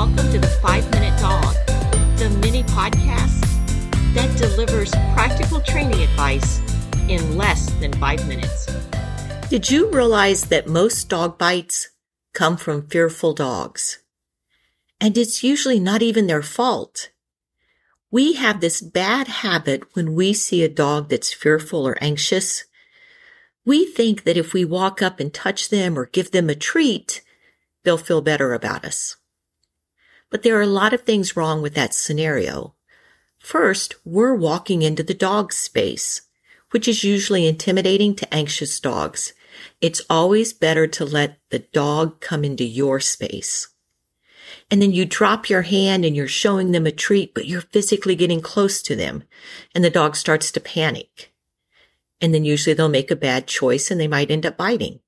welcome to the Five Minute Dog, the mini podcast that delivers practical training advice in less than five minutes. Did you realize that most dog bites come from fearful dogs? And it's usually not even their fault. We have this bad habit when we see a dog that's fearful or anxious. We think that if we walk up and touch them or give them a treat, they'll feel better about us. But there are a lot of things wrong with that scenario. First, we're walking into the dog space, which is usually intimidating to anxious dogs. It's always better to let the dog come into your space. And then you drop your hand and you're showing them a treat, but you're physically getting close to them and the dog starts to panic. And then usually they'll make a bad choice and they might end up biting.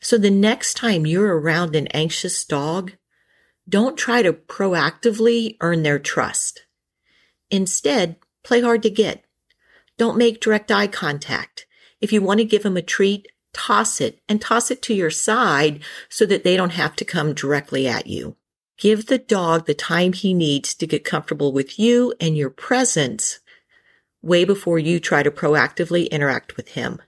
So the next time you're around an anxious dog, don't try to proactively earn their trust. Instead, play hard to get. Don't make direct eye contact. If you want to give them a treat, toss it and toss it to your side so that they don't have to come directly at you. Give the dog the time he needs to get comfortable with you and your presence way before you try to proactively interact with him.